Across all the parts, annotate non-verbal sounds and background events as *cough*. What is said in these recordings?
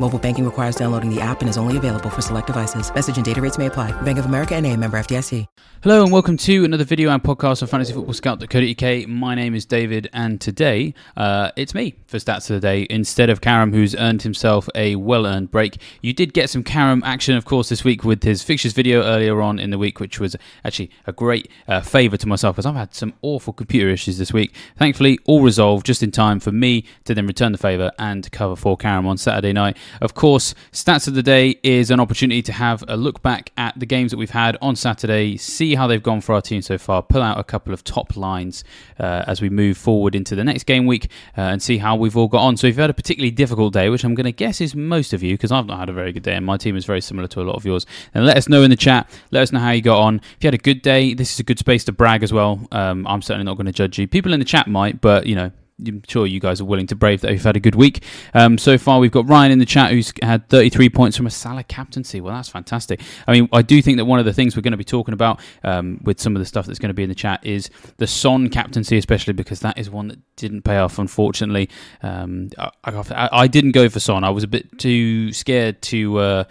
Mobile banking requires downloading the app and is only available for select devices. Message and data rates may apply. Bank of America and a member FDIC. Hello and welcome to another video and podcast of fantasyfootballscout.co.uk. My name is David and today uh, it's me for Stats of the Day instead of Karam who's earned himself a well-earned break. You did get some Karam action of course this week with his fixtures video earlier on in the week which was actually a great uh, favour to myself because I've had some awful computer issues this week. Thankfully all resolved just in time for me to then return the favour and cover for Karam on Saturday night. Of course, Stats of the Day is an opportunity to have a look back at the games that we've had on Saturday, see how they've gone for our team so far, pull out a couple of top lines uh, as we move forward into the next game week, uh, and see how we've all got on. So if you've had a particularly difficult day, which I'm going to guess is most of you, because I've not had a very good day, and my team is very similar to a lot of yours, then let us know in the chat. Let us know how you got on. If you had a good day, this is a good space to brag as well. Um, I'm certainly not going to judge you. People in the chat might, but you know, I'm sure you guys are willing to brave that you've had a good week. Um, so far, we've got Ryan in the chat who's had 33 points from a Salah captaincy. Well, that's fantastic. I mean, I do think that one of the things we're going to be talking about um, with some of the stuff that's going to be in the chat is the Son captaincy, especially because that is one that didn't pay off, unfortunately. Um, I, I, I, didn't go for Son. I was a bit too scared to. Uh,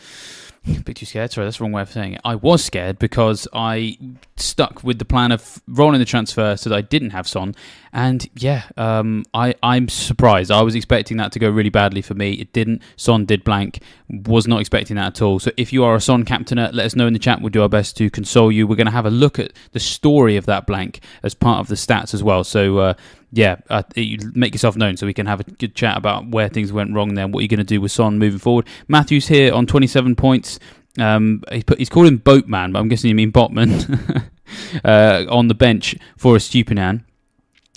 *laughs* a bit too scared. Sorry, that's the wrong way of saying it. I was scared because I stuck with the plan of rolling the transfer so that I didn't have Son. And yeah, um, I, I'm surprised. I was expecting that to go really badly for me. It didn't. Son did blank. Was not expecting that at all. So if you are a Son captainer, let us know in the chat. We'll do our best to console you. We're going to have a look at the story of that blank as part of the stats as well. So uh, yeah, uh, you make yourself known so we can have a good chat about where things went wrong there, what you're going to do with Son moving forward. Matthew's here on 27 points. Um, he's, put, he's called him Boatman, but I'm guessing you mean Botman *laughs* uh, on the bench for a Estupiñán.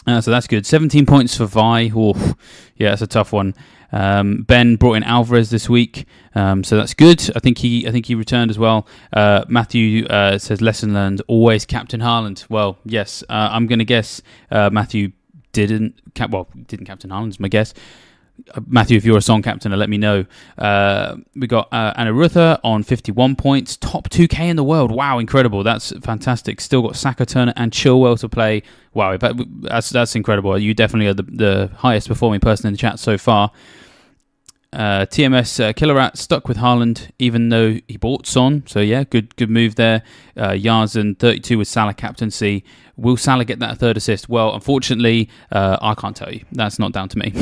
Uh, so that's good. 17 points for Vi. Yeah, that's a tough one. Um, ben brought in Alvarez this week, um, so that's good. I think he, I think he returned as well. Uh, Matthew uh, says lesson learned: always captain Haaland. Well, yes, uh, I'm going to guess uh, Matthew didn't cap. Well, didn't captain Haaland my guess. Matthew, if you're a Son captain, let me know. Uh, we got uh, Anna on 51 points, top 2K in the world. Wow, incredible! That's fantastic. Still got Saka, Turner, and Chilwell to play. Wow, that's that's incredible. You definitely are the, the highest performing person in the chat so far. Uh, TMS uh, Killer Rat stuck with Haaland even though he bought Son. So yeah, good good move there. Uh, Yarzan 32 with Salah captaincy. Will Salah get that third assist? Well, unfortunately, uh, I can't tell you. That's not down to me.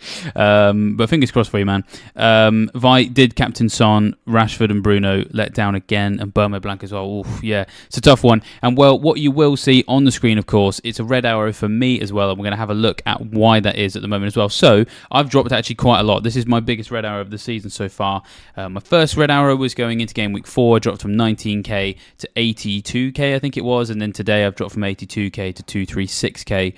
*laughs* um, but fingers crossed for you, man. Um, Vi did captain Son, Rashford and Bruno let down again, and Mbeumo Blank as well. Oof, yeah, it's a tough one. And well, what you will see on the screen, of course, it's a red arrow for me as well, and we're going to have a look at why that is at the moment as well. So I've dropped actually quite a lot. This is my biggest red arrow of the season so far. Uh, my first red arrow was going into game week four, dropped from 19k to 82k, I think it was, and then today I've dropped from 82k to 236k.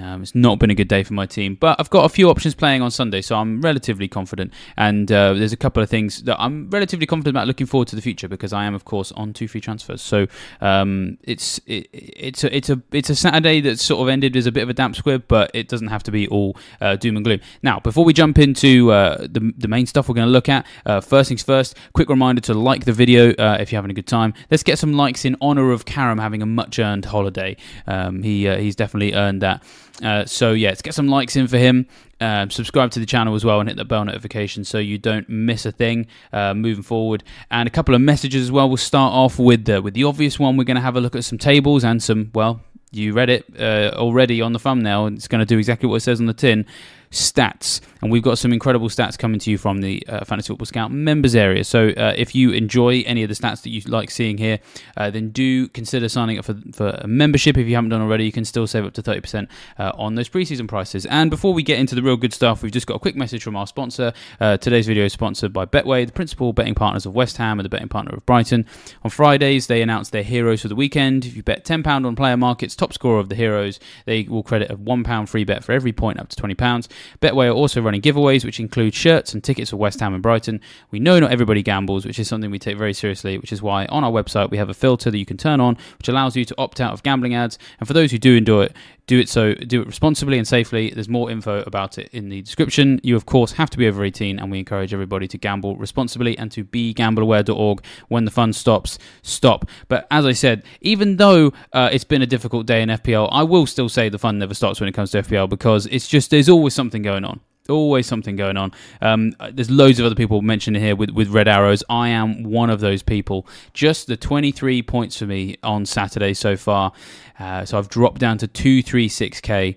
Um, it's not been a good day for my team, but I've got a few options playing on Sunday, so I'm relatively confident. And uh, there's a couple of things that I'm relatively confident about looking forward to the future because I am, of course, on two free transfers. So um, it's it, it's a, it's a it's a Saturday that sort of ended as a bit of a damp squib, but it doesn't have to be all uh, doom and gloom. Now, before we jump into uh, the the main stuff we're going to look at, uh, first things first, quick reminder to like the video uh, if you're having a good time. Let's get some likes in honor of Karam having a much earned holiday. Um, he uh, he's definitely earned that. Uh, so yeah, let's get some likes in for him. Um, subscribe to the channel as well and hit the bell notification so you don't miss a thing uh, moving forward. And a couple of messages as well. We'll start off with the with the obvious one. We're going to have a look at some tables and some well, you read it uh, already on the thumbnail. It's going to do exactly what it says on the tin stats. And we've got some incredible stats coming to you from the uh, Fantasy Football Scout members area. So uh, if you enjoy any of the stats that you like seeing here, uh, then do consider signing up for, for a membership. If you haven't done already, you can still save up to 30% uh, on those preseason prices. And before we get into the real good stuff, we've just got a quick message from our sponsor. Uh, today's video is sponsored by Betway, the principal betting partners of West Ham and the betting partner of Brighton. On Fridays, they announce their heroes for the weekend. If you bet £10 on player markets, top scorer of the heroes, they will credit a £1 free bet for every point up to £20. Betway are also running giveaways, which include shirts and tickets for West Ham and Brighton. We know not everybody gambles, which is something we take very seriously, which is why on our website we have a filter that you can turn on, which allows you to opt out of gambling ads. And for those who do enjoy it, do it so do it responsibly and safely. There's more info about it in the description. You of course have to be over 18, and we encourage everybody to gamble responsibly and to be gambleaware.org. When the fun stops, stop. But as I said, even though uh, it's been a difficult day in FPL, I will still say the fun never stops when it comes to FPL because it's just there's always something going on always something going on. Um, there's loads of other people mentioned here with, with red arrows. I am one of those people. Just the 23 points for me on Saturday so far. Uh, so I've dropped down to 236k.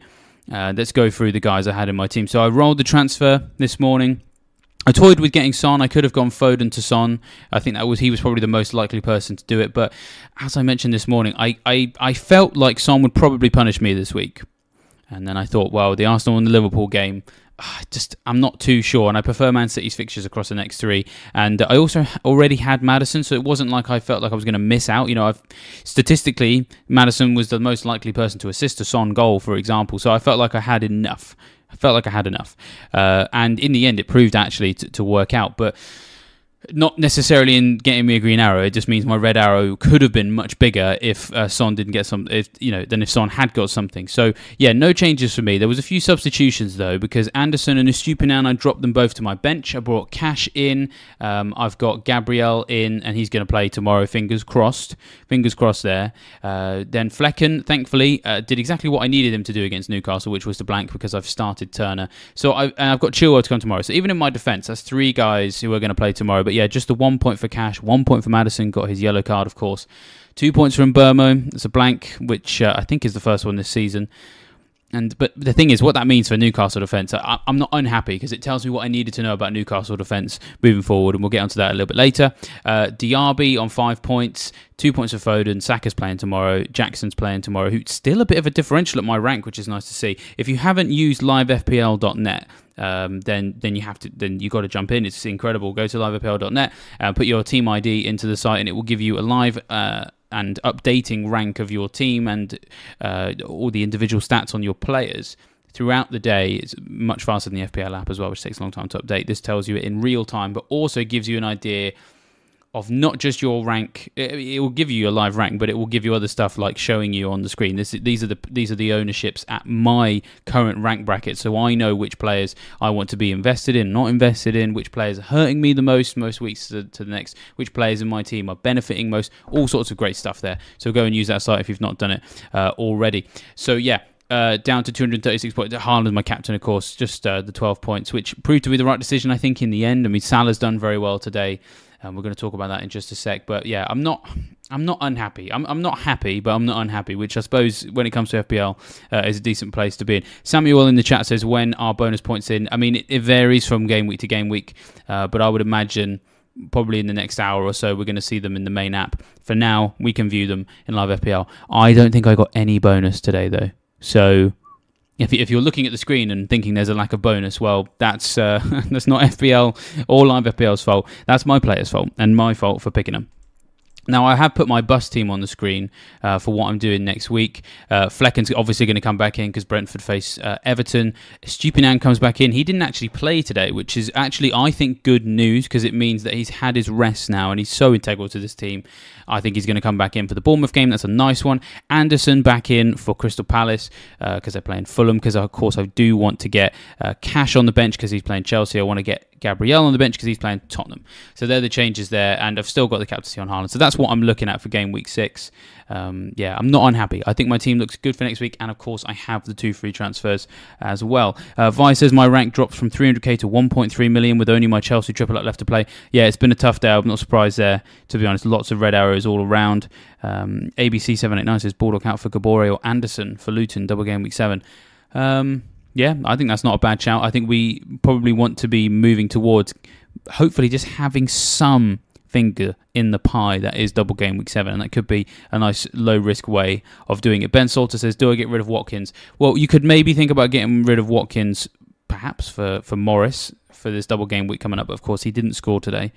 Uh, let's go through the guys I had in my team. So I rolled the transfer this morning. I toyed with getting Son. I could have gone Foden to Son. I think that was he was probably the most likely person to do it. But as I mentioned this morning, I, I, I felt like Son would probably punish me this week. And then I thought, well, the Arsenal and the Liverpool game, *sighs* just I'm not too sure, and I prefer Man City's fixtures across the next three. And I also already had Maddison, so it wasn't like I felt like I was going to miss out. You know, I've statistically Maddison was the most likely person to assist a Son goal, for example. So I felt like I had enough. I felt like I had enough, uh, and in the end, it proved actually to, to work out. But not necessarily in getting me a green arrow. It just means my red arrow could have been much bigger if uh, Son didn't get some. If you know, than if Son had got something. So yeah, no changes for me. There was a few substitutions though because Anderson and Estupiñán, I dropped them both to my bench. I brought Cash in. Um, I've got Gabriel in, and he's going to play tomorrow. Fingers crossed. Fingers crossed there. Uh, then Flekken, thankfully, uh, did exactly what I needed him to do against Newcastle, which was to blank because I've started Turner. So I and I've got Chilwell to come tomorrow. So even in my defence, that's three guys who are going to play tomorrow. But but yeah, just the one point for Cash, one point for Maddison, got his yellow card, of course. Two points from Mbeumo. It's a blank, which uh, I think is the first one this season. And but the thing is, what that means for Newcastle defence, I, am not unhappy because it tells me what I needed to know about Newcastle defence moving forward, and we'll get onto that a little bit later. Uh, Diaby on five points, two points for Foden. Saka's playing tomorrow. Jackson's playing tomorrow. Who's still a bit of a differential at my rank, which is nice to see. If you haven't used livefpl.net, um, then then you have to then you got to jump in. It's incredible. Go to livefpl.net, uh, put your team ID into the site, and it will give you a live. Uh, and updating rank of your team and uh, all the individual stats on your players throughout the day. It's much faster than the FPL app as well, which takes a long time to update. This tells you it in real time, but also gives you an idea of not just your rank. It, will give you a live rank, but it will give you other stuff like showing you on the screen. This, these are the these are the ownerships at my current rank bracket, so I know which players I want to be invested in, not invested in, which players are hurting me the most, most weeks to, to the next, which players in my team are benefiting most. All sorts of great stuff there. So go and use that site if you've not done it uh, already. So yeah, uh, down to 236 points. Haaland, my captain, of course, just uh, the 12 points, which proved to be the right decision, I think, in the end. I mean, Salah's done very well today. And we're going to talk about that in just a sec. But yeah, I'm not, I'm not unhappy. I'm, I'm not happy, but I'm not unhappy, which I suppose when it comes to FPL uh, is a decent place to be in. Samuel in the chat says when are bonus points in? I mean, it, it varies from game week to game week, uh, but I would imagine probably in the next hour or so we're going to see them in the main app. For now, we can view them in live FPL. I don't think I got any bonus today though. So if, if you're looking at the screen and thinking there's a lack of bonus, well, that's uh, *laughs* that's not FPL or live FPL's fault. That's my player's fault and my fault for picking them. Now, I have put my bus team on the screen uh, for what I'm doing next week. Uh, Flekken's obviously going to come back in because Brentford face uh, Everton. Estupiñán comes back in. He didn't actually play today, which is actually, I think, good news because it means that he's had his rest now and he's so integral to this team. I think he's going to come back in for the Bournemouth game. That's a nice one. Anderson back in for Crystal Palace because uh, they're playing Fulham. Because, of course, I do want to get uh, Cash on the bench because he's playing Chelsea. I want to get Gabriel on the bench because he's playing Tottenham. So they're the changes there, and I've still got the captaincy on Haaland. So that's what I'm looking at for game week six. Um, yeah, I'm not unhappy. I think my team looks good for next week, and of course, I have the two free transfers as well. Uh, Vi says my rank drops from 300k to 1.3 million with only my Chelsea triple up left to play. Yeah, it's been a tough day. I'm not surprised there, to be honest. Lots of red arrows all around. Um, ABC789 says Baldock out for Kaboré or Anderson for Luton, double game week seven. Um, yeah, I think that's not a bad shout. I think we probably want to be moving towards hopefully just having some finger in the pie that is double game week seven, and that could be a nice low risk way of doing it. Ben Salter says, "Do I get rid of Watkins?" Well, you could maybe think about getting rid of Watkins, perhaps for for Morris for this double game week coming up. But of course, he didn't score today.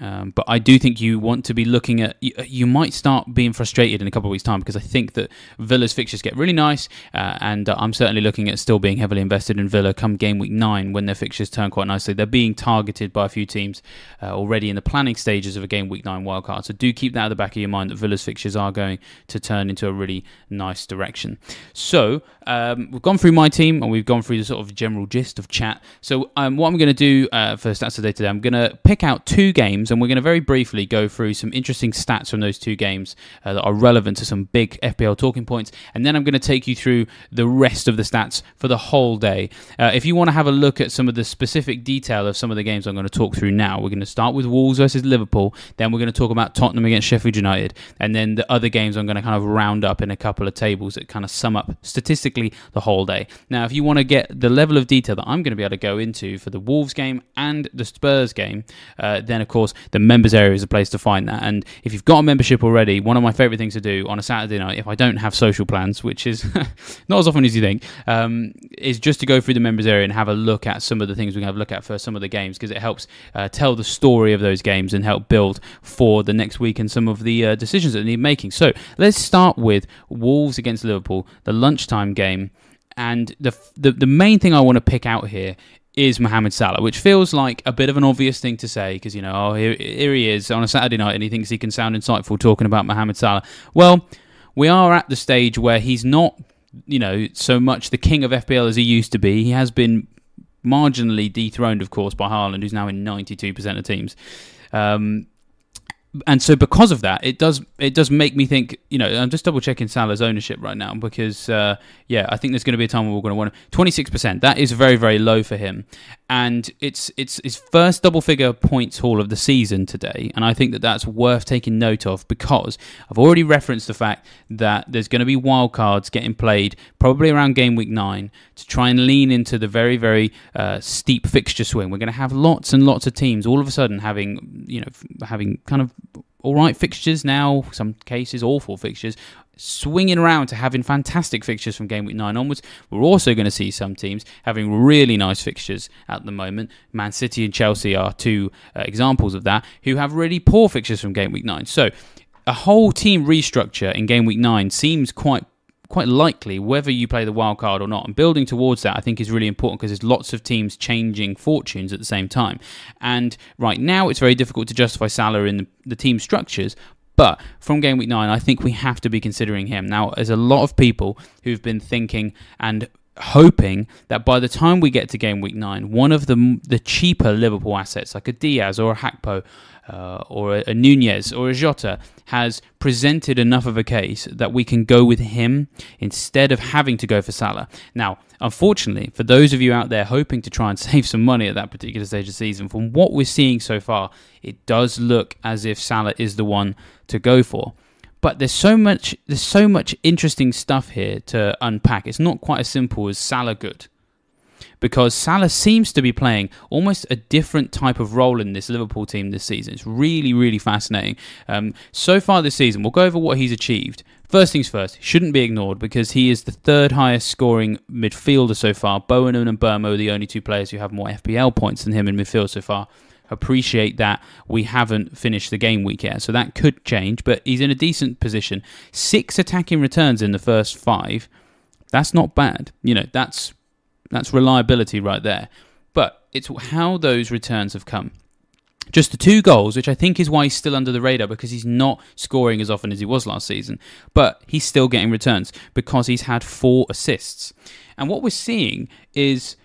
Um, but I do think you want to be looking at. You, you, might start being frustrated in a couple of weeks' time because I think that Villa's fixtures get really nice, uh, and uh, I'm certainly looking at still being heavily invested in Villa come game week nine when their fixtures turn quite nicely. They're being targeted by a few teams uh, already in the planning stages of a game week nine wildcard. So do keep that at the back of your mind that Villa's fixtures are going to turn into a really nice direction. So um, we've gone through my team and we've gone through the sort of general gist of chat. So um, what I'm going to do uh, for Stats Today today, I'm going to pick out two games games, and we're going to very briefly go through some interesting stats from those two games uh, that are relevant to some big FPL talking points, and then I'm going to take you through the rest of the stats for the whole day. Uh, if you want to have a look at some of the specific detail of some of the games I'm going to talk through now, we're going to start with Wolves versus Liverpool, then we're going to talk about Tottenham against Sheffield United, and then the other games I'm going to kind of round up in a couple of tables that kind of sum up statistically the whole day. Now, if you want to get the level of detail that I'm going to be able to go into for the Wolves game and the Spurs game, uh, then of course the members area is a place to find that. And if you've got a membership already, one of my favorite things to do on a Saturday night, if I don't have social plans, which is *laughs* not as often as you think, um, is just to go through the members area and have a look at some of the things we can have a look at for some of the games because it helps uh, tell the story of those games and help build for the next week and some of the uh, decisions that need making. So let's start with Wolves against Liverpool, the lunchtime game. And the, the the main thing I want to pick out here is Mohamed Salah, which feels like a bit of an obvious thing to say because, you know, oh, here, here he is on a Saturday night and he thinks he can sound insightful talking about Mohamed Salah. Well, we are at the stage where he's not, you know, so much the king of FPL as he used to be. He has been marginally dethroned, of course, by Haaland, who's now in 92% of teams. Um, and so because of that, it does it does make me think. You know, I'm just double checking Salah's ownership right now because uh, yeah, I think there's going to be a time where we're going to want 26 percent. That is very very low for him, and it's it's his first double figure points haul of the season today, and I think that that's worth taking note of because I've already referenced the fact that there's going to be wild cards getting played probably around game week nine to try and lean into the very very uh, steep fixture swing. We're going to have lots and lots of teams all of a sudden having you know having kind of all right fixtures now, some cases awful fixtures, swinging around to having fantastic fixtures from game week 9 onwards. We're also going to see some teams having really nice fixtures at the moment. Man City and Chelsea are two uh, examples of that, who have really poor fixtures from game week 9. So, a whole team restructure in game week 9 seems quite quite likely whether you play the wild card or not. And building towards that, I think, is really important because there's lots of teams changing fortunes at the same time. And right now, it's very difficult to justify Salah in the, the team structures. But from game week nine, I think we have to be considering him. Now, there's a lot of people who've been thinking and hoping that by the time we get to game week nine, one of the the cheaper Liverpool assets, like a Diaz or a Gakpo uh, or a, a Nunez or a Jota has presented enough of a case that we can go with him instead of having to go for Salah. Now, unfortunately, for those of you out there hoping to try and *laughs* save some money at that particular stage of the season, from what we're seeing so far, it does look as if Salah is the one to go for. But there's so much there's so much interesting stuff here to unpack. It's not quite as simple as Salah good because Salah seems to be playing almost a different type of role in this Liverpool team this season. It's really, really fascinating. Um, so far this season, we'll go over what he's achieved. First things first, shouldn't be ignored because he is the third highest scoring midfielder so far. Bowen and Mbeumo are the only two players who have more FPL points than him in midfield so far appreciate that we haven't finished the game week yet, so that could change, but he's in a decent position. Six attacking returns in the first five. That's not bad. You know, that's that's reliability right there. But it's how those returns have come. Just the two goals, which I think is why he's still under the radar because he's not scoring as often as he was last season. But he's still getting returns because he's had four assists. And what we're seeing is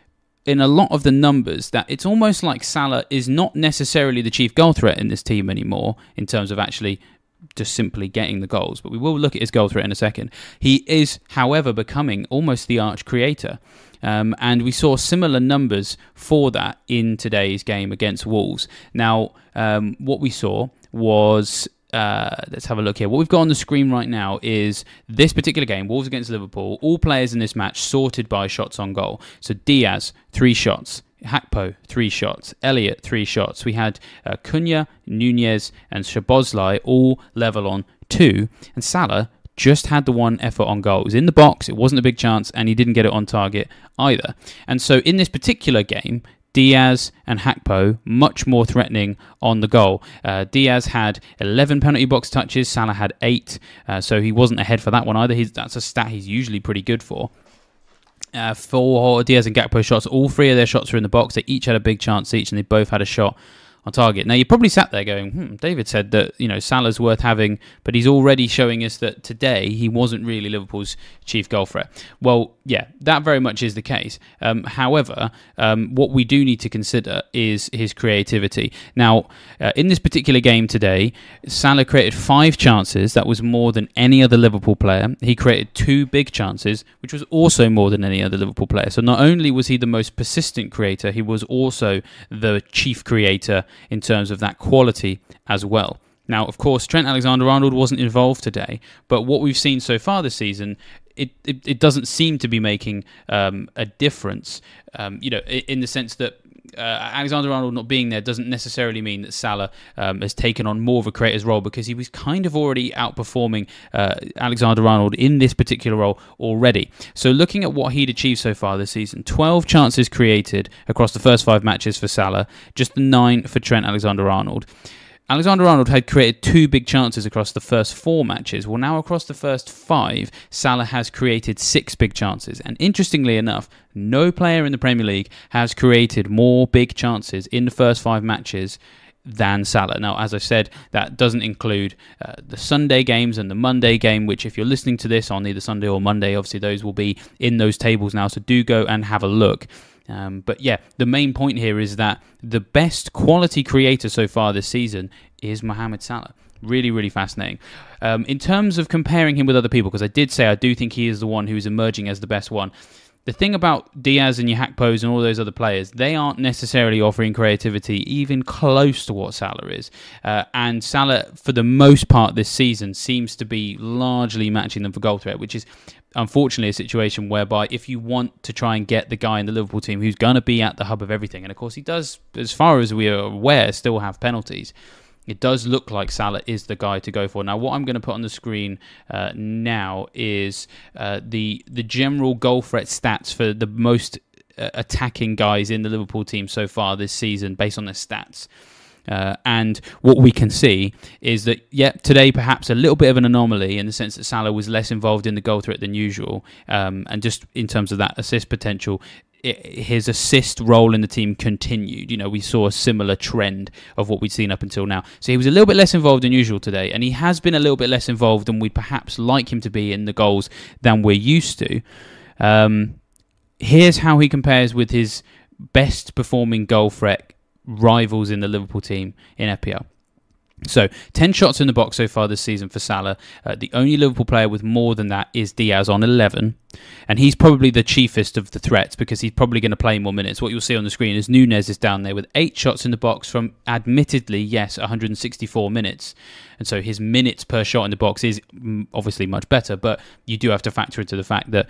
in a lot of the numbers that it's almost like Salah is not necessarily the chief goal threat in this team anymore in terms of actually just simply getting the goals, but we will look at his goal threat in a second. He is, however, becoming almost the arch creator. Um, and we saw similar numbers for that in today's game against Wolves. Now, um, what we saw was uh, let's have a look here. What we've got on the screen right now is this particular game, Wolves against Liverpool. All players in this match sorted by shots on goal. So Diaz, three shots. Gakpo, three shots. Elliott, three shots. We had uh, Cunha, Nunez, and Szoboszlai all level on two. And Salah just had the one effort on goal. It was in the box, it wasn't a big chance, and he didn't get it on target either. And so in this particular game, Diaz and Gakpo much more threatening on the goal. Uh, Diaz had 11 penalty box touches, Salah had 8, uh, so he wasn't ahead for that one either. He's, that's a stat he's usually pretty good for. Uh, for Diaz and Gakpo shots, all three of their shots were in the box. They each had a big chance each, and they both had a shot on target. Now you probably sat there going, hmm, David said that you know Salah's worth having, but he's already showing us that today he wasn't really Liverpool's chief goal threat. Well, yeah, that very much is the case. Um, however, um, what we do need to consider is his creativity. Now, uh, in this particular game today, Salah created five chances. That was more than any other Liverpool player. He created two big chances, which was also more than any other Liverpool player. So not only was he the most persistent creator, he was also the chief creator in terms of that quality as well. Now, of course, Trent Alexander Arnold wasn't involved today, but what we've seen so far this season, it, it, it doesn't seem to be making um, a difference, um, you know, in the sense that uh, Alexander Arnold not being there doesn't necessarily mean that Salah um, has taken on more of a creator's role because he was kind of already outperforming uh, Alexander Arnold in this particular role already. So looking at what he'd achieved so far this season, 12 chances created across the first five matches for Salah, just nine for Trent Alexander Arnold. Alexander Arnold had created two big chances across the first four matches. Well, now across the first five, Salah has created six big chances. And interestingly enough, no player in the Premier League has created more big chances in the first five matches than Salah. Now, as I said, that doesn't include uh, the Sunday games and the Monday game, which, if you're listening to this on either Sunday or Monday, obviously those will be in those tables now. So do go and have a look. Um, but yeah, the main point here is that the best quality creator so far this season is Mohamed Salah. Really, really fascinating. Um, in terms of comparing him with other people, because I did say I do think he is the one who's emerging as the best one. The thing about Diaz and your Gakpo and all those other players, they aren't necessarily offering creativity even close to what Salah is. Uh, and Salah, for the most part this season, seems to be largely matching them for goal threat, which is unfortunately a situation whereby if you want to try and get the guy in the Liverpool team who's going to be at the hub of everything, and of course he does, as far as we are aware, still have penalties. It does look like Salah is the guy to go for. Now, what I'm going to put on the screen uh, now is uh, the the general goal threat stats for the most uh, attacking guys in the Liverpool team so far this season, based on their stats. Uh, and what we can see is that, yeah, today perhaps a little bit of an anomaly in the sense that Salah was less involved in the goal threat than usual. Um, and just in terms of that assist potential, his assist role in the team continued. You know, we saw a similar trend of what we'd seen up until now. So he was a little bit less involved than usual today, and he has been a little bit less involved than we'd perhaps like him to be in the goals than we're used to. Um, here's how he compares with his best performing goal threat rivals in the Liverpool team in FPL. So, 10 shots in the box so far this season for Salah. Uh, the only Liverpool player with more than that is Diaz on 11. And he's probably the chiefest of the threats because he's probably going to play more minutes. What you'll see on the screen is Nunez is down there with eight shots in the box from, admittedly, yes, 164 minutes. And so his minutes per shot in the box is mm, obviously much better. But you do have to factor into the fact that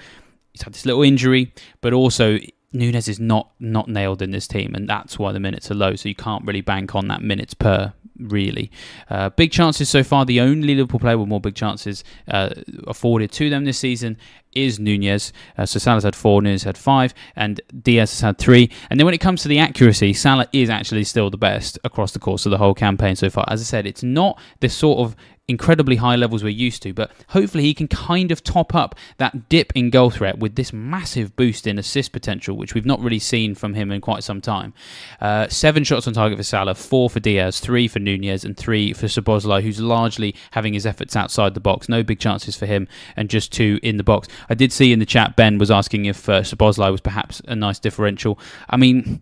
he's had this little injury, but also Nunez is not not nailed in this team, and that's why the minutes are low. So you can't really bank on that minutes per really. Uh, big chances so far. The only Liverpool player with more big chances uh, afforded to them this season is Nunez. Uh, so Salah's had four, Nunez had five, and Diaz has had three. And then when it comes to the accuracy, Salah is actually still the best across the course of the whole campaign so far. As I said, it's not the sort of incredibly high levels we're used to, but hopefully he can kind of top up that dip in goal threat with this massive boost in assist potential, which we've not really seen from him in quite some time. Uh, seven shots on target for Salah, four for Diaz, three for Nunez, and three for Szoboszlai, who's largely having his efforts outside the box. No big chances for him, and just two in the box. I did see in the chat Ben was asking if uh, was perhaps a nice differential. I mean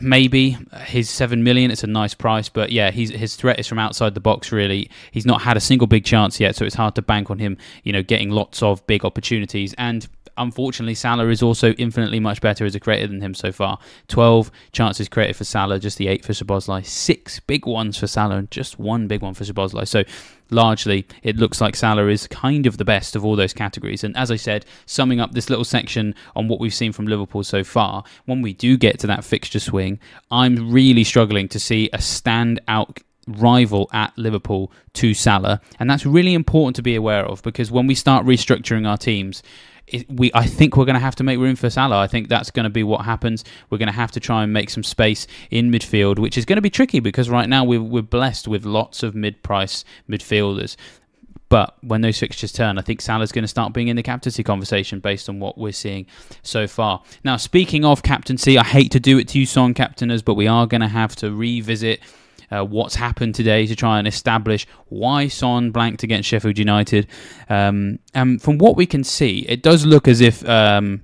maybe his seven million. It's a nice price, but yeah, he's his threat is from outside the box. Really, he's not had a single big chance yet, so it's hard to bank on him. You know, getting lots of big opportunities and. Unfortunately, Salah is also infinitely much better as a creator than him so far. 12 chances created for Salah, just the 8 for Szoboszlai. 6 big ones for Salah, and just one big one for Szoboszlai. So largely it looks like Salah is kind of the best of all those categories. And as I said, summing up this little section on what we've seen from Liverpool so far, when we do get to that fixture swing, I'm really struggling to see a standout rival at Liverpool to Salah, and that's really important to be aware of because when we start restructuring our teams, we I think we're going to have to make room for Salah. I think that's going to be what happens. We're going to have to try and make some space in midfield, which is going to be tricky because right now we're, we're blessed with lots of mid-price midfielders. But when those fixtures turn, I think Salah's going to start being in the captaincy conversation based on what we're seeing so far. Now, speaking of captaincy, I hate to do it to you, Son captainers, but we are going to have to revisit uh, what's happened today to try and establish why Son blanked against Sheffield United. Um, and from what we can see, it does look as if. Um,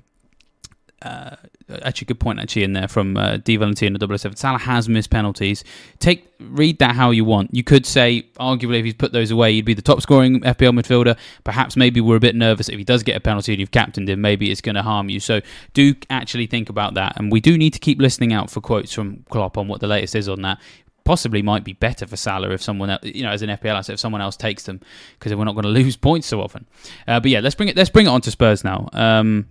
uh, actually, good point actually in there from uh, D Valentino 007. Salah has missed penalties. Take read that how you want. You could say, arguably, if he's put those away, he'd be the top scoring FPL midfielder. Perhaps maybe we're a bit nervous if he does get a penalty and you've captained him. Maybe it's going to harm you. So do actually think about that. And we do need to keep listening out for quotes from Klopp on what the latest is on that possibly might be better for Salah if someone else, you know, as an FPL asset, if someone else takes them, because we're not going to lose points so often. Uh, but yeah, let's bring it. Let's bring it on to Spurs now. Um,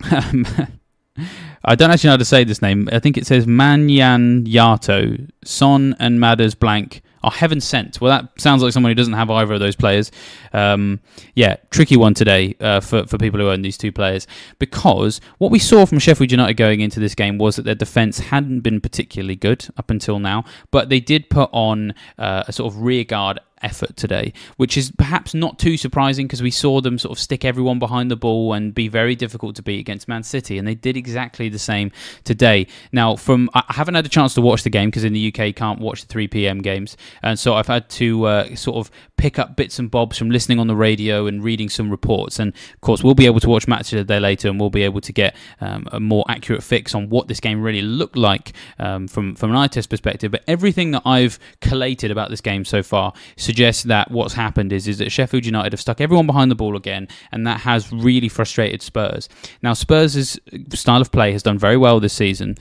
*laughs* I don't actually know how to say this name. I think it says Manyan Yato, Son and Madders blank are heaven sent. Well, that sounds like someone who doesn't have either of those players. Um, yeah, tricky one today uh, for, for people who own these two players because what we saw from Sheffield United going into this game was that their defence hadn't been particularly good up until now, but they did put on uh, a sort of rearguard effort today, which is perhaps not too surprising because we saw them sort of stick everyone behind the ball and be very difficult to beat against Man City, and they did exactly the same today. Now, from I haven't had a chance to watch the game because in the UK can't watch the 3 p.m. games, and so I've had to uh, sort of pick up bits and bobs from listening on the radio and reading some reports. And of course, we'll be able to watch matches a day later, and we'll be able to get um, a more accurate fix on what this game really looked like um, from from an eye test perspective. But everything that I've collated about this game so far suggests that what's happened is is that Sheffield United have stuck everyone behind the ball again, and that has really frustrated Spurs. Now, Spurs' style of play has done very well this season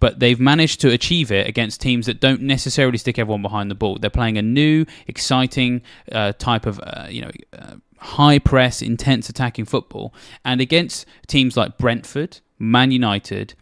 but they've managed to achieve it against teams that don't necessarily stick everyone behind the ball. They're playing a new, exciting uh, type of, uh, you know, uh, high press, intense attacking football, and against teams like Brentford, Man United,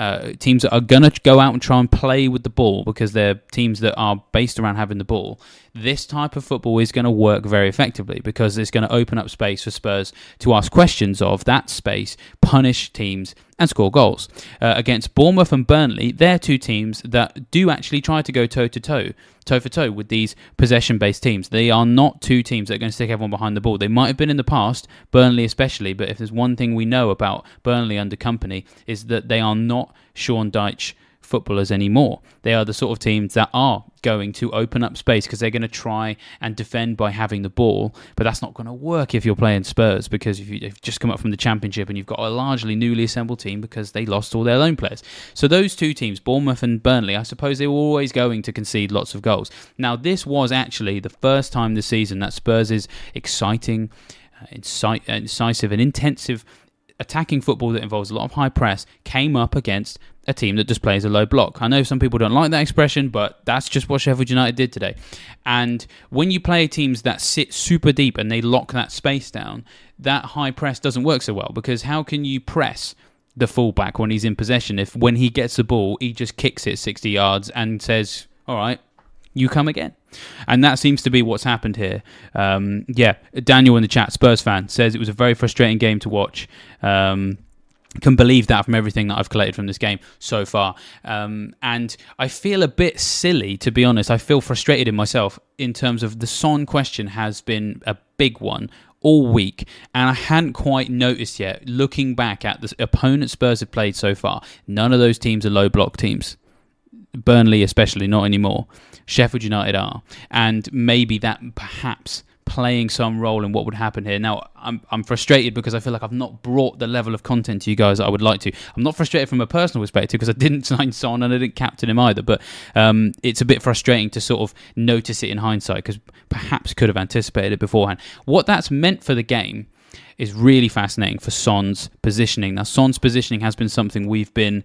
uh, teams that are going to go out and try and play with the ball because they're teams that are based around having the ball, this type of football is going to work very effectively because it's going to open up space for Spurs to ask questions of that space, punish teams, and score goals. Uh, against Bournemouth and Burnley, they're two teams that do actually try to go toe to toe, toe for toe with these possession based teams. They are not two teams that are going to stick everyone behind the ball. They might have been in the past, Burnley especially, but if there's one thing we know about Burnley under Kompany is that they are not Sean Dyche footballers anymore. They are the sort of teams that are going to open up space because they're going to try and defend by having the ball, but that's not going to work if you're playing Spurs because if you've just come up from the Championship and you've got a largely newly assembled team because they lost all their loan players. So those two teams, Bournemouth and Burnley, I suppose they were always going to concede lots of goals. Now this was actually the first time this season that Spurs exciting, uh, incisive, and intensive attacking football that involves a lot of high press came up against a team that just plays a low block. I know some people don't like that expression, but that's just what Sheffield United did today. And when you play teams that sit super deep and they lock that space down, that high press doesn't work so well because how can you press the fullback when he's in possession if when he gets the ball, he just kicks it 60 yards and says, "All right, you come again. And that seems to be what's happened here. Um, yeah, Daniel in the chat, Spurs fan, says it was a very frustrating game to watch. Um, can believe that from everything that I've collected from this game so far. Um, and I feel a bit silly, to be honest. I feel frustrated in myself in terms of the Son question has been a big one all week, and I hadn't quite noticed yet, looking back at the opponent Spurs have played so far, none of those teams are low block teams. Burnley, especially, not anymore. Sheffield United are, and maybe that perhaps playing some role in what would happen here. Now, I'm, I'm frustrated because I feel like I've not brought the level of content to you guys that I would like to. I'm not frustrated from a personal perspective because I didn't *laughs* sign Son and I didn't captain him either, but um, it's a bit frustrating to sort of notice it in hindsight because perhaps could have anticipated it beforehand. What that's meant for the game is really fascinating for Son's positioning. Now, Son's positioning has been something we've been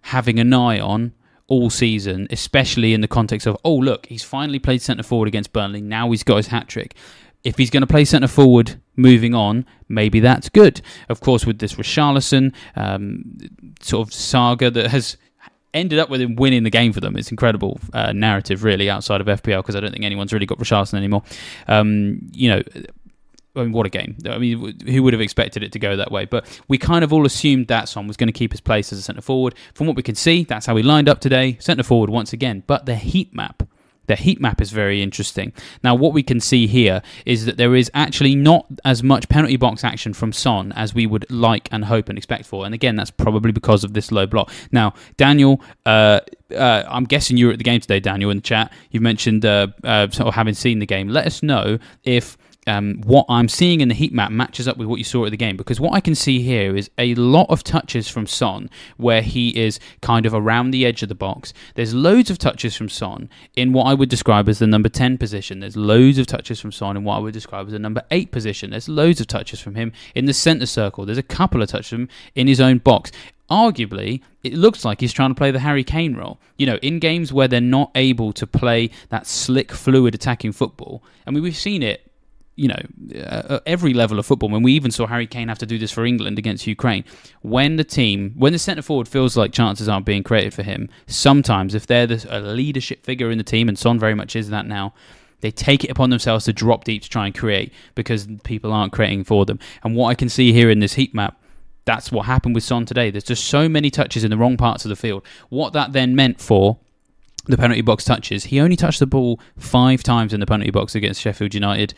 having an eye on all season, especially in the context of, oh, look, he's finally played centre forward against Burnley. Now he's got his hat trick. If he's going to play centre forward moving on, maybe that's good. Of course, with this Richarlison um, sort of saga that has ended up with him winning the game for them. It's incredible uh, narrative, really, outside of FPL because I don't think anyone's really got Richarlison anymore. Um, you know. I mean, what a game! I mean, who would have expected it to go that way? But we kind of all assumed that Son was going to keep his place as a centre forward. From what we can see, that's how he lined up today, centre forward once again. But the heat map the heat map is very interesting. Now, what we can see here is that there is actually not as much penalty box action from Son as we would like and hope and expect for. And again, that's probably because of this low block. Now, Daniel, uh, uh, I'm guessing you were at the game today, Daniel, in the chat. you've mentioned uh, uh sort of having seen the game. Let us know if um, what I'm seeing in the heat map matches up with what you saw at the game because what I can see here is a lot of touches from Son where he is kind of around the edge of the box. There's loads of touches from Son in what I would describe as the number 10 position. There's loads of touches from Son in what I would describe as the number 8 position. There's loads of touches from him in the centre circle. There's a couple of touches from him in his own box arguably, it looks like he's trying to play the Harry Kane role. You know, in games where they're not able to play that slick, fluid attacking football. I mean, we've seen it you know, uh, every level of football. When we even saw Harry Kane have to do this for England against Ukraine, when the team, when the centre forward feels like chances aren't being created for him, sometimes if they're the, a leadership figure in the team, and Son very much is that now, they take it upon themselves to drop deep to try and create because people aren't creating for them. And what I can see here in this heat map that's what happened with Son today. There's just so many touches in the wrong parts of the field. What that then meant for the penalty box touches, he only touched the ball five times in the penalty box against Sheffield United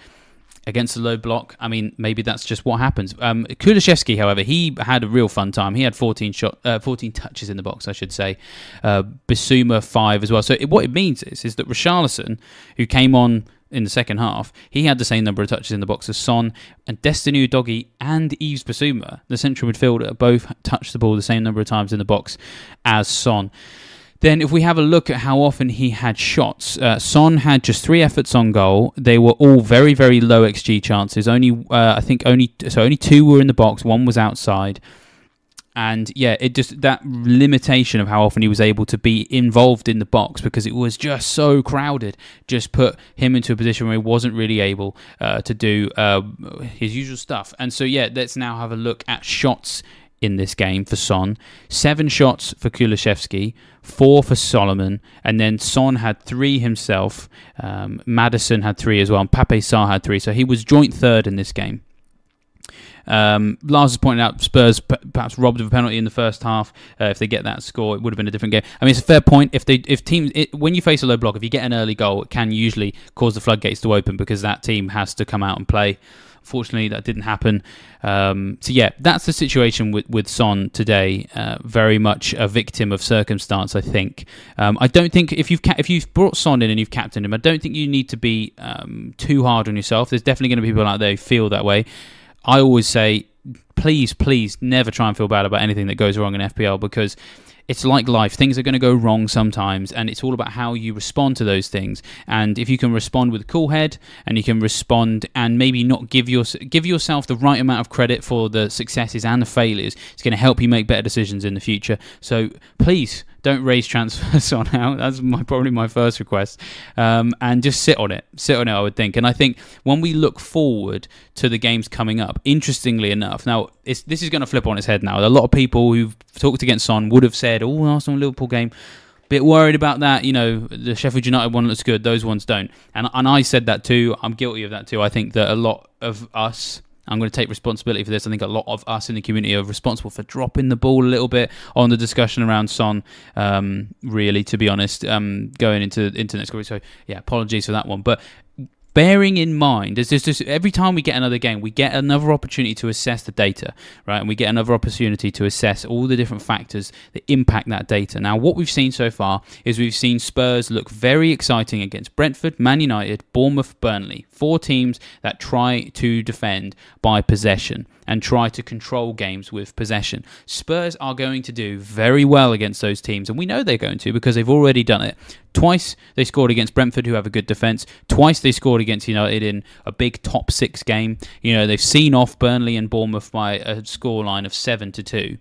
against the low block. I mean, maybe that's just what happens. Um, Kulusevski, however, he had a real fun time. He had 14 shot, uh, 14 touches in the box, I should say. Uh, Bissouma five as well. So it, what it means is, is that Richarlison, who came on in the second half, he had the same number of touches in the box as Son and Destiny Udogie and Yves Bissouma, the central midfielder, both touched the ball the same number of times in the box as Son. Then, if we have a look at how often he had shots, uh, Son had just three efforts on goal. They were all very, very low xG chances. Only, uh, I think, only so only two were in the box. One was outside, and yeah, it just that limitation of how often he was able to be involved in the box because it was just so crowded. Just put him into a position where he wasn't really able uh, to do uh, his usual stuff. And so, yeah, let's now have a look at shots in this game for Son. Seven shots for Kulusevski, four for Solomon, and then Son had three himself. Um, Maddison had three as well, and Pape Sarr had three. So he was joint third in this game. Um, Lars has pointed out Spurs p- perhaps robbed of a penalty in the first half. Uh, if they get that score, it would have been a different game. I mean, it's a fair point. If they, if teams, it, when you face a low block, if you get an early goal, it can usually cause the floodgates to open because that team has to come out and play. Fortunately, that didn't happen. Um, so yeah, that's the situation with with Son today. Uh, very much a victim of circumstance, I think. Um, I don't think if you've ca- if you've brought Son in and you've captained him, I don't think you need to be um, too hard on yourself. There's definitely going to be people out there who feel that way. I always say, please, please, never try and feel bad about anything that goes wrong in FPL because it's like life. Things are going to go wrong sometimes, and it's all about how you respond to those things. And if you can respond with a cool head, and you can respond and maybe not give your give yourself the right amount of credit for the successes and the failures, it's going to help you make better decisions in the future. So please don't raise transfers *laughs* on out. That's my probably my first request. Um, and just sit on it. Sit on it, I would think. And I think when we look forward to the games coming up, interestingly enough, now this is going to flip on its head now. A lot of people who've talked against Son would have said, oh, Arsenal Liverpool game bit worried about that. You know, the Sheffield United one looks good; those ones don't. And and I said that too. I'm guilty of that too. I think that a lot of us I'm going to take responsibility for this. I think a lot of us in the community are responsible for dropping the ball a little bit on the discussion around Son. Um, really, to be honest, um, going into into next week. So yeah, apologies for that one. But bearing in mind, just every time we get another game, we get another opportunity to assess the data, right? And we get another opportunity to assess all the different factors that impact that data. Now, what we've seen so far is we've seen Spurs look very exciting against Brentford, Man United, Bournemouth, Burnley. Four teams that try to defend by possession and try to control games with possession. Spurs are going to do very well against those teams, and we know they're going to because they've already done it. Twice they scored against Brentford, who have a good defence. Twice they scored against United in a big top six game. You know, they've seen off Burnley and Bournemouth by a scoreline of 7 to 2.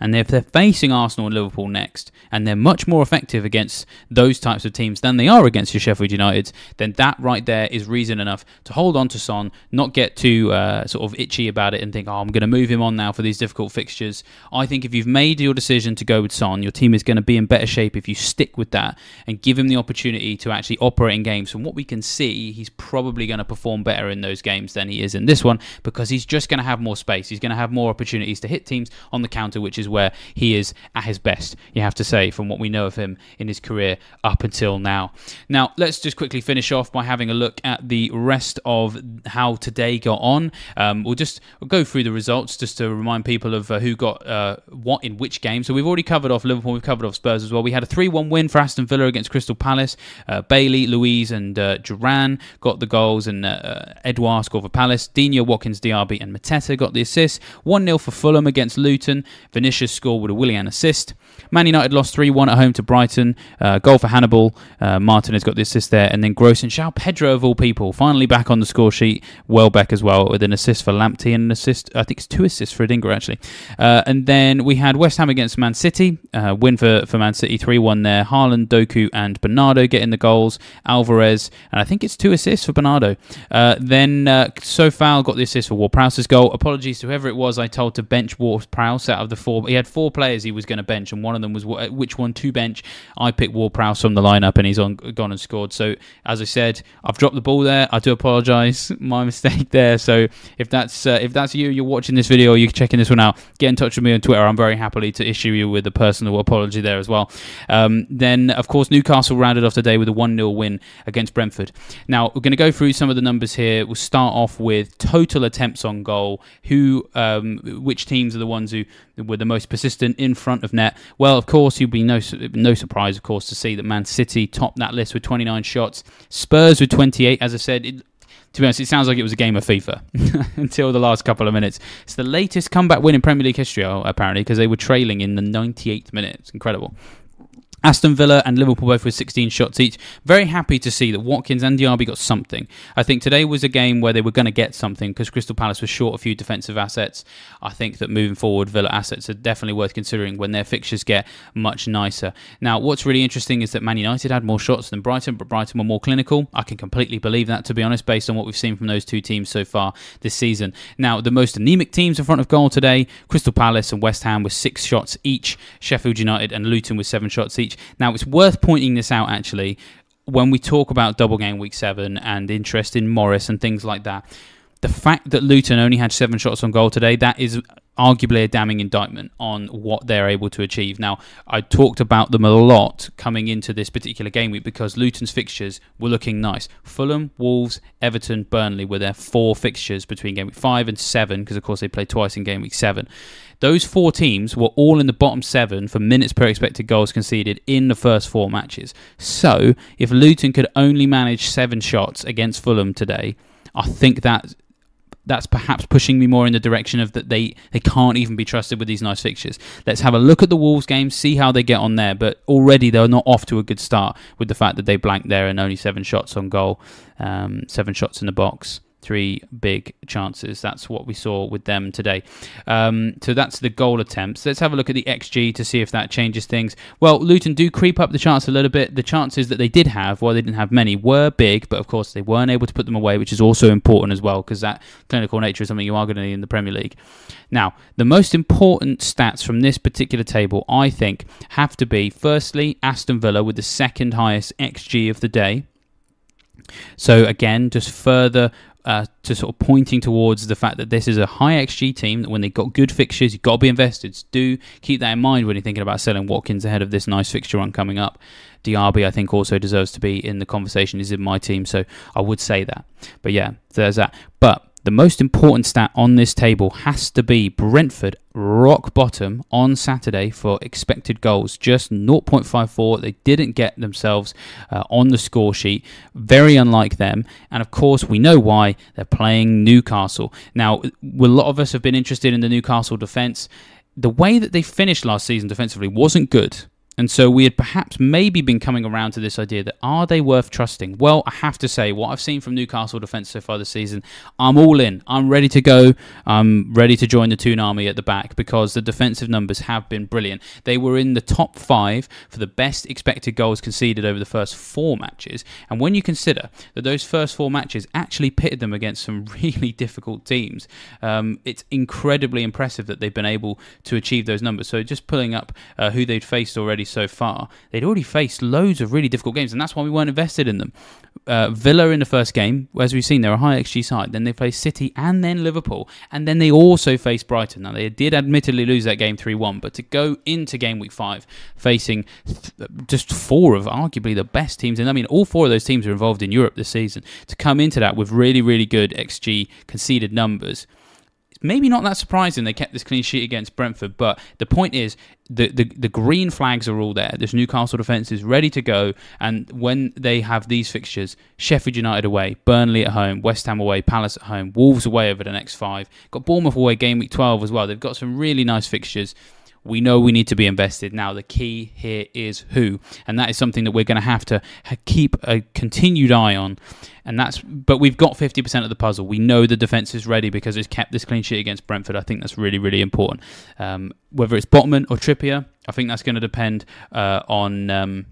And if they're facing Arsenal and Liverpool next, and they're much more effective against those types of teams than they are against your Sheffield United, then that right there is reason enough to hold on to Son, not get too uh, sort of itchy about it and think, oh, I'm going to move him on now for these difficult fixtures. I think if you've made your decision to go with Son, your team is going to be in better shape if you stick with that and give him the opportunity to actually operate in games. From what we can see, he's probably going to perform better in those games than he is in this one because he's just going to have more space. He's going to have more opportunities to hit teams on the counter, which is where he is at his best, you have to say, from what we know of him in his career up until now. Now, let's just quickly finish off by having a look at the rest of how today got on. Um, we'll just we'll go through the results just to remind people of uh, who got uh, what in which game. So we've already covered off Liverpool, we've covered off Spurs as well. We had a 3 1 win for Aston Villa against Crystal Palace. Uh, Bailey, Luiz, and uh, Duran got the goals, and uh, uh, Edouard scored for Palace. Digne, Watkins, Diaby, and Mateta got the assists. 1 0 for Fulham against Luton. Vinicius scored with a Willian assist. Man United lost 3 1 at home to Brighton. Uh, goal for Hannibal. Uh, Martin has got the assist there. And then Gross and João Pedro, of all people, finally back on the score sheet. Welbeck as well, with an assist for Lamptey and an assist, I think it's two assists for Adingra, actually. Uh, and then we had West Ham against Man City. Uh, win for, for Man City 3 1 there. Haaland, Doku, and Bernardo getting the goals. Alvarez, and I think it's two assists for Bernardo. Uh, then uh, Coufal got the assist for Ward Prowse's goal. Apologies to whoever it was I told to bench Ward Prowse out of the four. He had four players he was going to bench, and one of them was which one to bench. I picked Ward Prowse from the lineup, and he's on gone and scored. So as I said, I've dropped the ball there. I do apologise, *laughs* my mistake there. So if that's uh, if that's you, you're watching this video, you're checking this one out, get in touch with me on Twitter. I'm very happily to issue you with a personal apology there as well. Um, then of course Newcastle rounded off today with a one 0 win against Brentford. Now we're going to go through some of the numbers here. We'll start off with total attempts on goal. Who, um, which teams are the ones who were the most persistent in front of net? Well, of course, you'll be no no surprise, of course, to see that Man City topped that list with 29 shots. Spurs with 28. As I said, it, to be honest, it sounds like it was a game of FIFA *laughs* until the last couple of minutes. It's the latest comeback win in Premier League history, oh, apparently, because they were trailing in the 98th minute. It's incredible. Aston Villa and Liverpool both with 16 shots each. Very happy to see that Watkins and Diaby got something. I think today was a game where they were going to get something because Crystal Palace was short a few defensive assets. I think that moving forward, Villa assets are definitely worth considering when their fixtures get much nicer. Now, what's really interesting is that Man United had more shots than Brighton, but Brighton were more clinical. I can completely believe that, to be honest, based on what we've seen from those two teams so far this season. Now, the most anemic teams in front of goal today Crystal Palace and West Ham with six shots each, Sheffield United and Luton with seven shots each. Now, it's worth pointing this out actually when we talk about double game week seven and interest in Morris and things like that. The fact that Luton only had seven shots on goal today, that is arguably a damning indictment on what they're able to achieve. Now, I talked about them a lot coming into this particular game week because Luton's fixtures were looking nice. Fulham, Wolves, Everton, Burnley were their four fixtures between game week five and seven because, of course, they played twice in game week seven. Those four teams were all in the bottom seven for minutes per expected goals conceded in the first four matches. So, if Luton could only manage seven shots against Fulham today, I think that that's perhaps pushing me more in the direction of that they, they can't even be trusted with these nice fixtures. Let's have a look at the Wolves game, see how they get on there. But already they're not off to a good start with the fact that they blanked there and only seven shots on goal, um, seven shots in the box three big chances. That's what we saw with them today. Um, so that's the goal attempts. Let's have a look at the XG to see if that changes things. Well, Luton do creep up the chance a little bit. The chances that they did have, while they didn't have many, were big, but of course they weren't able to put them away, which is also important as well because that clinical nature is something you are going to need in the Premier League. Now, the most important stats from this particular table, I think, have to be firstly Aston Villa with the second highest XG of the day. So again, just further uh, to sort of pointing towards the fact that this is a high XG team that when they've got good fixtures, you've got to be invested. So do keep that in mind when you're thinking about selling Watkins ahead of this nice fixture run coming up. Diaby, I think, also deserves to be in the conversation. Is in my team, so I would say that. But yeah, there's that. But the most important stat on this table has to be Brentford rock bottom on Saturday for expected goals, just 0.54. They didn't get themselves uh, on the score sheet, very unlike them. And of course, we know why they're playing Newcastle. Now, a lot of us have been interested in the Newcastle defence. The way that they finished last season defensively wasn't good. And so we had perhaps maybe been coming around to this idea that are they worth trusting? Well, I have to say, what I've seen from Newcastle defence so far this season, I'm all in. I'm ready to go. I'm ready to join the Toon Army at the back because the defensive numbers have been brilliant. They were in the top five for the best expected goals conceded over the first four matches. And when you consider that those first four matches actually pitted them against some *laughs* really difficult teams, um, it's incredibly impressive that they've been able to achieve those numbers. So just pulling up uh, who they'd faced already so far, they'd already faced loads of really difficult games, and that's why we weren't invested in them. Uh, Villa in the first game, as we've seen, they're a high XG side. Then they play City and then Liverpool, and then they also face Brighton. Now they did admittedly lose that game three-one, but to go into game week five facing th- just four of arguably the best teams, and I mean all four of those teams are involved in Europe this season, to come into that with really really good XG conceded numbers maybe not that surprising they kept this clean sheet against Brentford, but the point is the, the, the green flags are all there. This Newcastle defence is ready to go, and when they have these fixtures, Sheffield United away, Burnley at home, West Ham away, Palace at home, Wolves away over the next five, got Bournemouth away game week 12 as well. They've got some really nice fixtures we know we need to be invested. Now, the key here is who, and that is something that we're going to have to keep a continued eye on. And that's, but we've got 50% of the puzzle. We know the defense is ready because it's kept this clean sheet against Brentford. I think that's really, really important. Um, whether it's Botman or Trippier, I think that's going to depend uh, on. Um,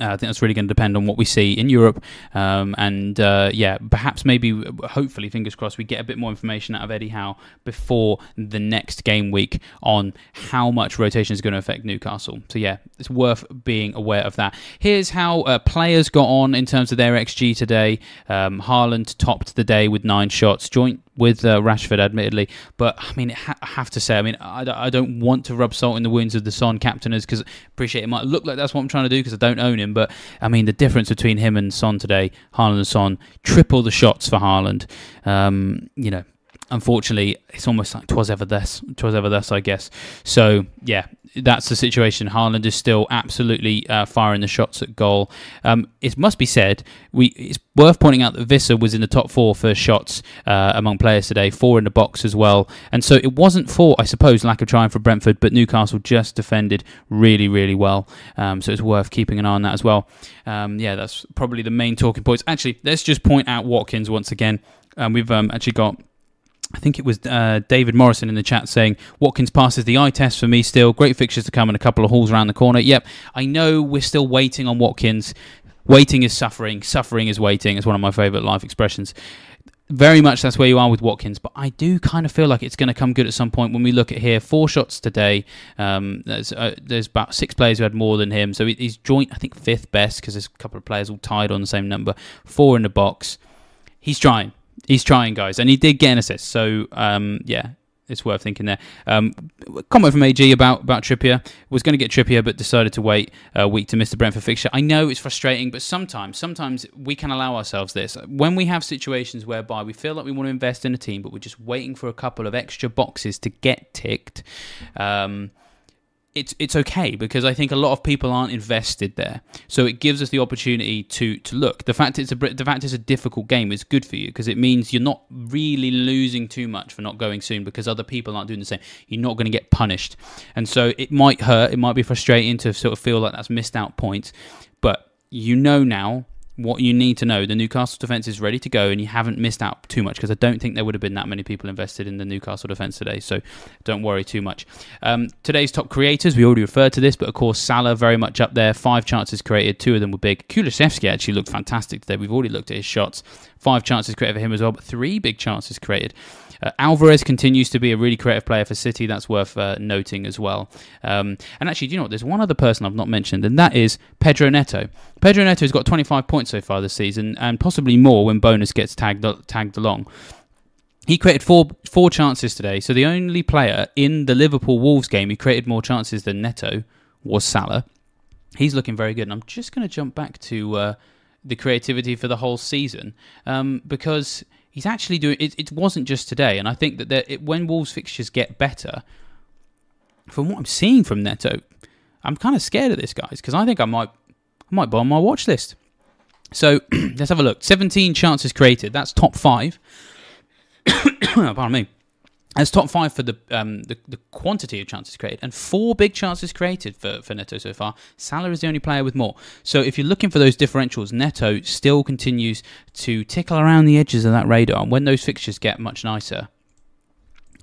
uh, I think that's really going to depend on what we see in Europe, um, and uh, yeah, perhaps maybe, hopefully, fingers crossed, we get a bit more information out of Eddie Howe before the next game week on how much rotation is going to affect Newcastle. So yeah, it's worth being aware of that. Here's how uh, players got on in terms of their XG today. Um, Haaland topped the day with nine shots, joint with uh, Rashford, admittedly. But I mean, I have to say, I mean, I, I don't want to rub salt in the wounds of the Son captainers because appreciate it might look like that's what I'm trying to do because I don't own him. But I mean, the difference between him and Son today, Haaland and Son, triple the shots for Haaland. Um, you know, unfortunately, it's almost like twas ever thus, twas ever thus, I guess. So yeah, that's the situation. Haaland is still absolutely uh, firing the shots at goal. Um, it must be said, we it's worth pointing out that Wissa was in the top four for shots uh, among players today, four in the box as well. And so it wasn't for, I suppose, lack of trying for Brentford, but Newcastle just defended really, really well. Um, so it's worth keeping an eye on that as well. Um, yeah, that's probably the main talking points. Actually, let's just point out Watkins once again. Um, we've um, actually got I think it was uh, David Morrison in the chat saying Watkins passes the eye test for me still. Great fixtures to come and a couple of hauls around the corner. Yep, I know we're still waiting on Watkins. Waiting is suffering. Suffering is waiting. It's one of my favourite life expressions. Very much that's where you are with Watkins, but I do kind of feel like it's going to come good at some point. When we look at here, four shots today. Um, there's uh, there's about six players who had more than him, so he's joint I think fifth best because there's a couple of players all tied on the same number. Four in the box. He's trying he's trying, guys, and he did get an assist. So um, yeah, it's worth thinking there. Um, comment from AG about about Trippier was going to get Trippier, but decided to wait a week to miss the Brentford fixture. I know it's frustrating, but sometimes, sometimes we can allow ourselves this when we have situations whereby we feel like we want to invest in a team, but we're just waiting for a couple of extra boxes to get ticked. Um, it's it's okay because I think a lot of people aren't invested there. So it gives us the opportunity to to look. The fact it's a the fact it's a difficult game is good for you because it means you're not really losing too much for not going soon because other people aren't doing the same. You're not going to get punished, and so it might hurt. It might be frustrating to sort of feel like that's missed out points, but you know now what you need to know. The Newcastle defence is ready to go, and you haven't missed out too much because I don't think there would have been that many people invested in the Newcastle defence today. So don't worry too much. Um, today's top creators, we already referred to this, but of course Salah very much up there. Five chances created, two of them were big. Kulusevski actually looked fantastic today. We've already looked at his shots. Five chances created for him as well, but three big chances created. Uh, Alvarez continues to be a really creative player for City. That's worth uh, noting as well. Um, and actually, do you know what? There's one other person I've not mentioned, and that is Pedro Neto. Pedro Neto has got 25 points so far this season, and possibly more when bonus gets tagged tagged along. He created four four chances today. So the only player in the Liverpool Wolves game who created more chances than Neto was Salah. He's looking very good. And I'm just going to jump back to uh, the creativity for the whole season um, because he's actually doing it. It wasn't just today, and I think that it, when Wolves fixtures get better, from what I'm seeing from Neto, I'm kind of scared of this guys because I think I might I might buy on my watch list. So *clears throat* let's have a look. 17 chances created. That's top five. *coughs* Pardon me. As top five for the, um, the, the quantity of chances created and four big chances created for, for Neto so far. Salah is the only player with more. So if you're looking for those differentials, Neto still continues to tickle around the edges of that radar. And when those fixtures get much nicer,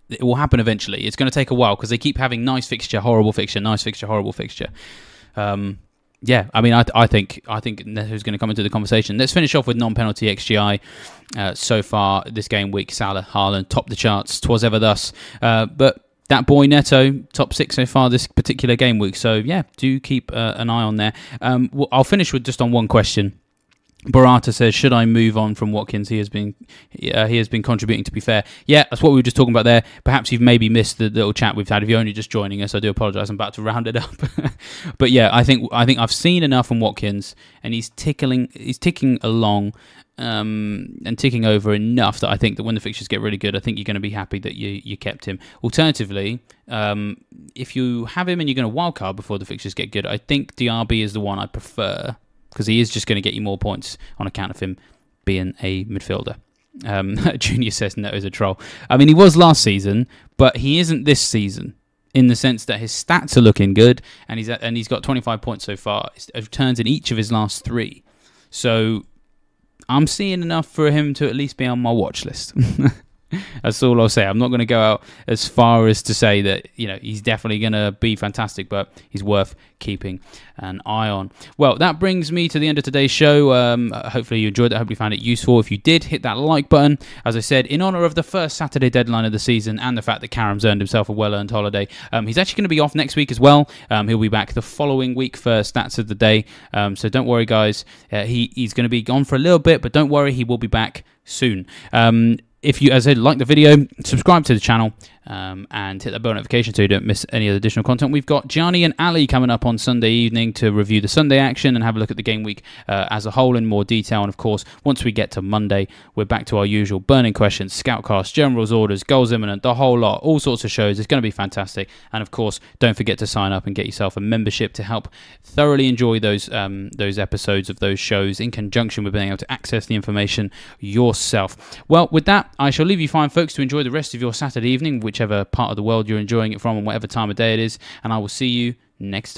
it will happen eventually. It's going to take a while because they keep having nice fixture, horrible fixture, nice fixture, horrible fixture. Um, yeah, I mean, I, I think I think Neto's going to come into the conversation. Let's finish off with non-penalty XGI. Uh, so far this game week, Salah, Haaland top the charts. Twas ever thus, uh, but that boy Neto top six so far this particular game week. So yeah, do keep uh, an eye on there. Um, well, I'll finish with just on one question. Barata says, "Should I move on from Watkins? He has been uh, he has been contributing. To be fair, yeah, that's what we were just talking about there. Perhaps you've maybe missed the little chat we've had. If you're only just joining us, I do apologise. I'm about to round it up, *laughs* but yeah, I think I think I've seen enough from Watkins, and he's tickling he's ticking along um, and ticking over enough that I think that when the fixtures get really good, I think you're going to be happy that you you kept him. Alternatively, um, if you have him and you're going to wildcard before the fixtures get good, I think Diaby is the one I prefer." Because he is just going to get you more points on account of him being a midfielder. Um, *laughs* Junior says no is a troll. I mean, he was last season, but he isn't this season in the sense that his stats are looking good, and he's at, and he's got 25 points so far. Turns in each of his last three, so I'm seeing enough for him to at least be on my watch list. *laughs* *laughs* That's all I'll say. I'm not going to go out as far as to say that you know he's definitely going to be fantastic, but he's worth keeping an eye on. Well, that brings me to the end of today's show. Um, hopefully you enjoyed it. Hopefully you found it useful. If you did, hit that like button. As I said, in honor of the first Saturday deadline of the season and the fact that Karam's earned himself a well-earned holiday, um, he's actually going to be off next week as well. Um, he'll be back the following week for stats of the day. Um, so don't worry, guys. Uh, he he's going to be gone for a little bit, but don't worry, he will be back soon. Um, if you, as I said, like the video, subscribe to the channel um, and hit that bell notification so you don't miss any additional content. We've got Gianni and Ali coming up on Sunday evening to review the Sunday action and have a look at the game week uh, as a whole in more detail. And of course, once we get to Monday, we're back to our usual burning questions, scoutcast, general's orders, goals imminent, the whole lot, all sorts of shows. It's going to be fantastic. And of course, don't forget to sign up and get yourself a membership to help thoroughly enjoy those um, those episodes of those shows in conjunction with being able to access the information yourself. Well, with that, I shall leave you fine, folks, to enjoy the rest of your Saturday evening, which whichever part of the world you're enjoying it from and whatever time of day it is. And I will see you next time.